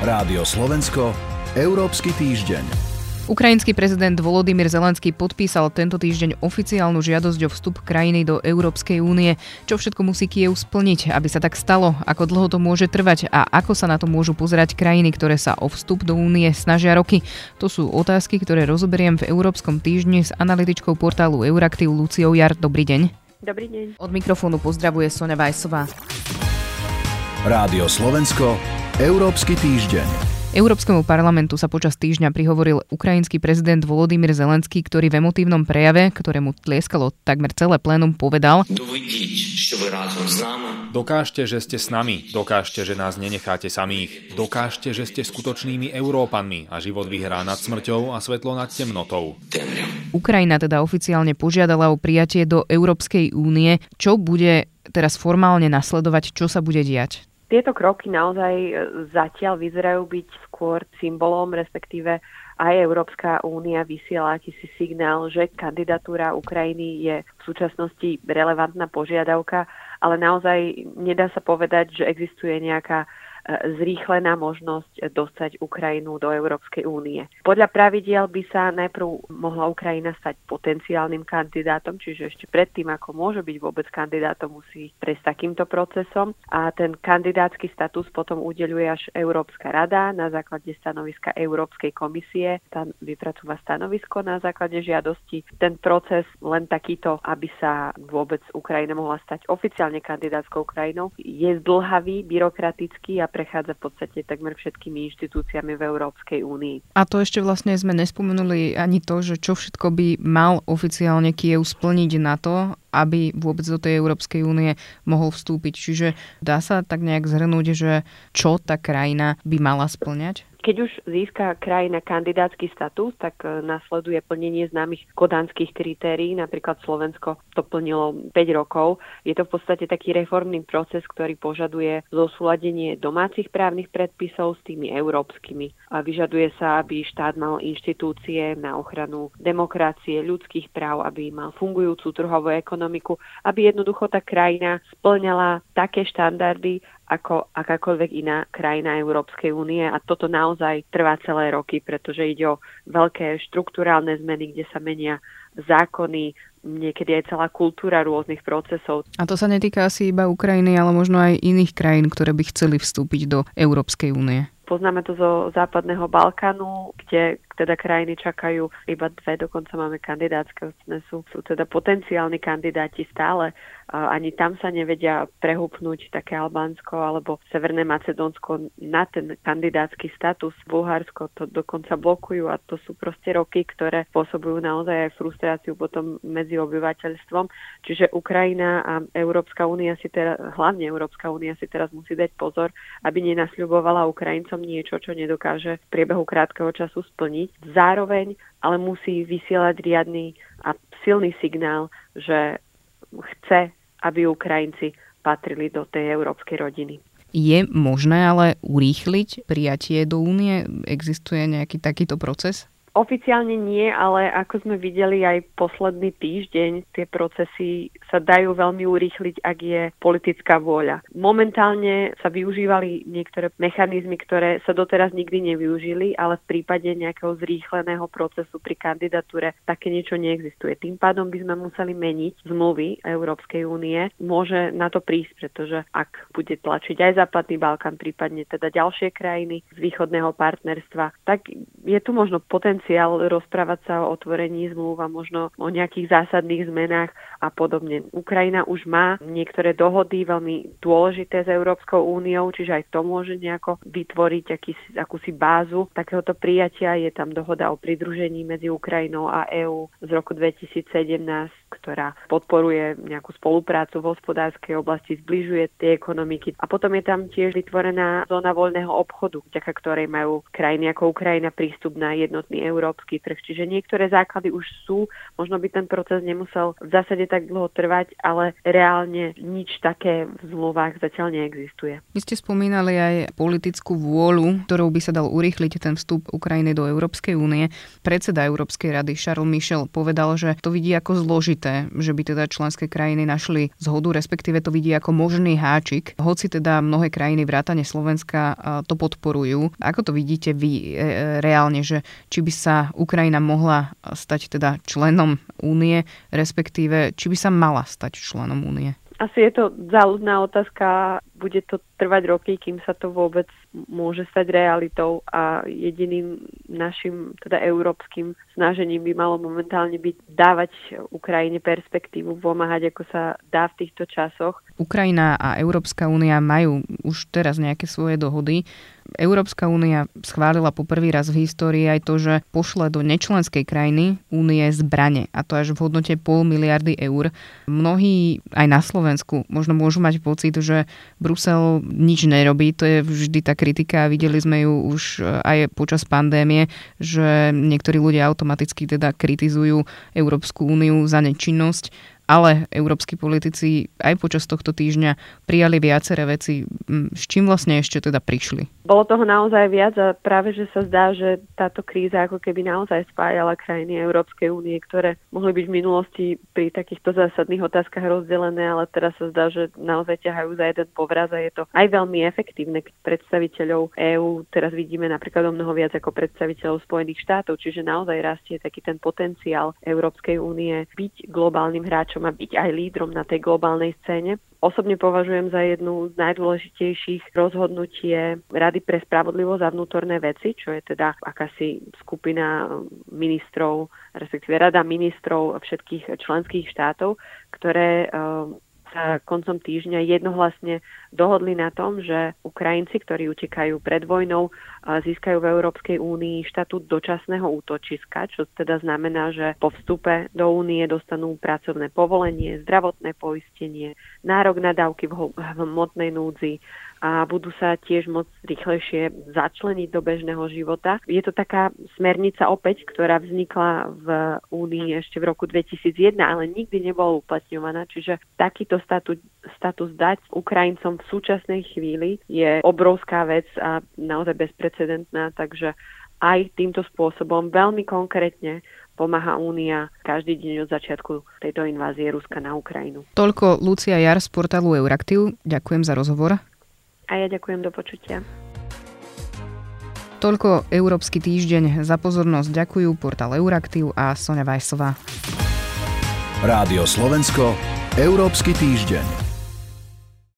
Rádio Slovensko, Európsky týždeň. Ukrajinský prezident Volodymyr Zelenský podpísal tento týždeň oficiálnu žiadosť o vstup krajiny do Európskej únie. Čo všetko musí Kiev splniť, aby sa tak stalo? Ako dlho to môže trvať a ako sa na to môžu pozerať krajiny, ktoré sa o vstup do únie snažia roky? To sú otázky, ktoré rozoberiem v Európskom týždni s analytičkou portálu Euraktiv Luciou Jar. Dobrý deň. Dobrý deň. Od mikrofónu pozdravuje Sonja Vajsová. Rádio Slovensko, Európsky týždeň. Európskemu parlamentu sa počas týždňa prihovoril ukrajinský prezident Volodymyr Zelenský, ktorý v emotívnom prejave, ktorému tlieskalo takmer celé plénum, povedal Dokážte, že ste s nami, dokážte, že nás nenecháte samých, dokážte, že ste skutočnými Európanmi a život vyhrá nad smrťou a svetlo nad temnotou. Ukrajina teda oficiálne požiadala o prijatie do Európskej únie. Čo bude teraz formálne nasledovať, čo sa bude diať? Tieto kroky naozaj e, zatiaľ vyzerajú byť skôr symbolom, respektíve aj Európska únia vysiela akýsi signál, že kandidatúra Ukrajiny je v súčasnosti relevantná požiadavka, ale naozaj nedá sa povedať, že existuje nejaká zrýchlená možnosť dostať Ukrajinu do Európskej únie. Podľa pravidiel by sa najprv mohla Ukrajina stať potenciálnym kandidátom, čiže ešte predtým, ako môže byť vôbec kandidátom, musí prejsť takýmto procesom a ten kandidátsky status potom udeľuje až Európska rada na základe stanoviska Európskej komisie. Tam vypracúva stanovisko na základe žiadosti. Ten proces len takýto, aby sa vôbec Ukrajina mohla stať oficiálne kandidátskou krajinou, je zdlhavý, byrokratický a prechádza v podstate takmer všetkými inštitúciami v Európskej únii. A to ešte vlastne sme nespomenuli ani to, že čo všetko by mal oficiálne Kiev splniť na to, aby vôbec do tej Európskej únie mohol vstúpiť. Čiže dá sa tak nejak zhrnúť, že čo tá krajina by mala splňať? Keď už získa krajina kandidátsky status, tak e, nasleduje plnenie známych kodanských kritérií. Napríklad Slovensko to plnilo 5 rokov. Je to v podstate taký reformný proces, ktorý požaduje zosúladenie domácich právnych predpisov s tými európskymi. A vyžaduje sa, aby štát mal inštitúcie na ochranu demokracie, ľudských práv, aby mal fungujúcu trhovú ekonomiku, aby jednoducho tá krajina splňala také štandardy, ako akákoľvek iná krajina Európskej únie a toto naozaj trvá celé roky, pretože ide o veľké štruktúrálne zmeny, kde sa menia zákony, niekedy aj celá kultúra rôznych procesov. A to sa netýka asi iba Ukrajiny, ale možno aj iných krajín, ktoré by chceli vstúpiť do Európskej únie. Poznáme to zo západného Balkánu, kde teda krajiny čakajú iba dve, dokonca máme kandidátske, sú, sú teda potenciálni kandidáti stále ani tam sa nevedia prehúpnúť také Albánsko alebo Severné Macedónsko na ten kandidátsky status. Bulharsko to dokonca blokujú a to sú proste roky, ktoré spôsobujú naozaj aj frustráciu potom medzi obyvateľstvom. Čiže Ukrajina a Európska únia si teraz, hlavne Európska únia si teraz musí dať pozor, aby nenasľubovala Ukrajincom niečo, čo nedokáže v priebehu krátkeho času splniť. Zároveň ale musí vysielať riadny a silný signál, že chce aby Ukrajinci patrili do tej európskej rodiny. Je možné ale urýchliť prijatie do únie? Existuje nejaký takýto proces? Oficiálne nie, ale ako sme videli aj posledný týždeň, tie procesy sa dajú veľmi urýchliť, ak je politická vôľa. Momentálne sa využívali niektoré mechanizmy, ktoré sa doteraz nikdy nevyužili, ale v prípade nejakého zrýchleného procesu pri kandidatúre také niečo neexistuje. Tým pádom by sme museli meniť zmluvy Európskej únie. Môže na to prísť, pretože ak bude tlačiť aj Západný Balkán, prípadne teda ďalšie krajiny z východného partnerstva, tak je tu možno potenciál potenciál rozprávať sa o otvorení zmluv a možno o nejakých zásadných zmenách a podobne. Ukrajina už má niektoré dohody veľmi dôležité s Európskou úniou, čiže aj to môže nejako vytvoriť akýsi, akúsi bázu takéhoto prijatia. Je tam dohoda o pridružení medzi Ukrajinou a EÚ z roku 2017, ktorá podporuje nejakú spoluprácu v hospodárskej oblasti, zbližuje tie ekonomiky. A potom je tam tiež vytvorená zóna voľného obchodu, vďaka ktorej majú krajiny ako Ukrajina prístup na jednotný európsky trh. Čiže niektoré základy už sú, možno by ten proces nemusel v zásade tak dlho trvať, ale reálne nič také v zmluvách zatiaľ neexistuje. Vy ste spomínali aj politickú vôľu, ktorou by sa dal urýchliť ten vstup Ukrajiny do Európskej únie. Predseda Európskej rady Charles Michel povedal, že to vidí ako zložité, že by teda členské krajiny našli zhodu, respektíve to vidí ako možný háčik. Hoci teda mnohé krajiny vrátane Slovenska to podporujú. Ako to vidíte vy e, reálne, že či by sa Ukrajina mohla stať teda členom únie, respektíve či by sa mala stať členom únie? Asi je to záľudná otázka, bude to trvať roky, kým sa to vôbec môže stať realitou a jediným našim teda európskym snažením by malo momentálne byť dávať Ukrajine perspektívu, pomáhať ako sa dá v týchto časoch. Ukrajina a Európska únia majú už teraz nejaké svoje dohody. Európska únia schválila po prvý raz v histórii aj to, že pošle do nečlenskej krajiny únie zbrane a to až v hodnote pol miliardy eur. Mnohí aj na Slovensku možno môžu mať pocit, že Brusel nič nerobí, to je vždy tá kritika a videli sme ju už e, aj počas pandémie, že niektorí ľudia automaticky teda kritizujú Európsku úniu za nečinnosť ale európsky politici aj počas tohto týždňa prijali viaceré veci. S čím vlastne ešte teda prišli? Bolo toho naozaj viac a práve, že sa zdá, že táto kríza ako keby naozaj spájala krajiny Európskej únie, ktoré mohli byť v minulosti pri takýchto zásadných otázkach rozdelené, ale teraz sa zdá, že naozaj ťahajú za jeden povraz a je to aj veľmi efektívne. Predstaviteľov EÚ teraz vidíme napríklad o mnoho viac ako predstaviteľov Spojených štátov, čiže naozaj rastie taký ten potenciál Európskej únie byť globálnym hráčom má byť aj lídrom na tej globálnej scéne. Osobne považujem za jednu z najdôležitejších rozhodnutie Rady pre spravodlivosť a vnútorné veci, čo je teda akási skupina ministrov, respektíve Rada ministrov všetkých členských štátov, ktoré eh, sa koncom týždňa jednohlasne dohodli na tom, že Ukrajinci, ktorí utekajú pred vojnou, získajú v Európskej únii štatút dočasného útočiska, čo teda znamená, že po vstupe do únie dostanú pracovné povolenie, zdravotné poistenie, nárok na dávky v hmotnej núdzi, a budú sa tiež môcť rýchlejšie začleniť do bežného života. Je to taká smernica opäť, ktorá vznikla v Únii ešte v roku 2001, ale nikdy nebola uplatňovaná, čiže takýto status, status dať Ukrajincom v súčasnej chvíli je obrovská vec a naozaj bezprecedentná, takže aj týmto spôsobom veľmi konkrétne pomáha Únia každý deň od začiatku tejto invázie Ruska na Ukrajinu. Toľko Lucia Jar z portálu Euraktiv. Ďakujem za rozhovor. A ja ďakujem do počutia. Toľko Európsky týždeň. Za pozornosť ďakujú portál Euraktiv a Sonja Vajsová. Rádio Slovensko, Európsky týždeň.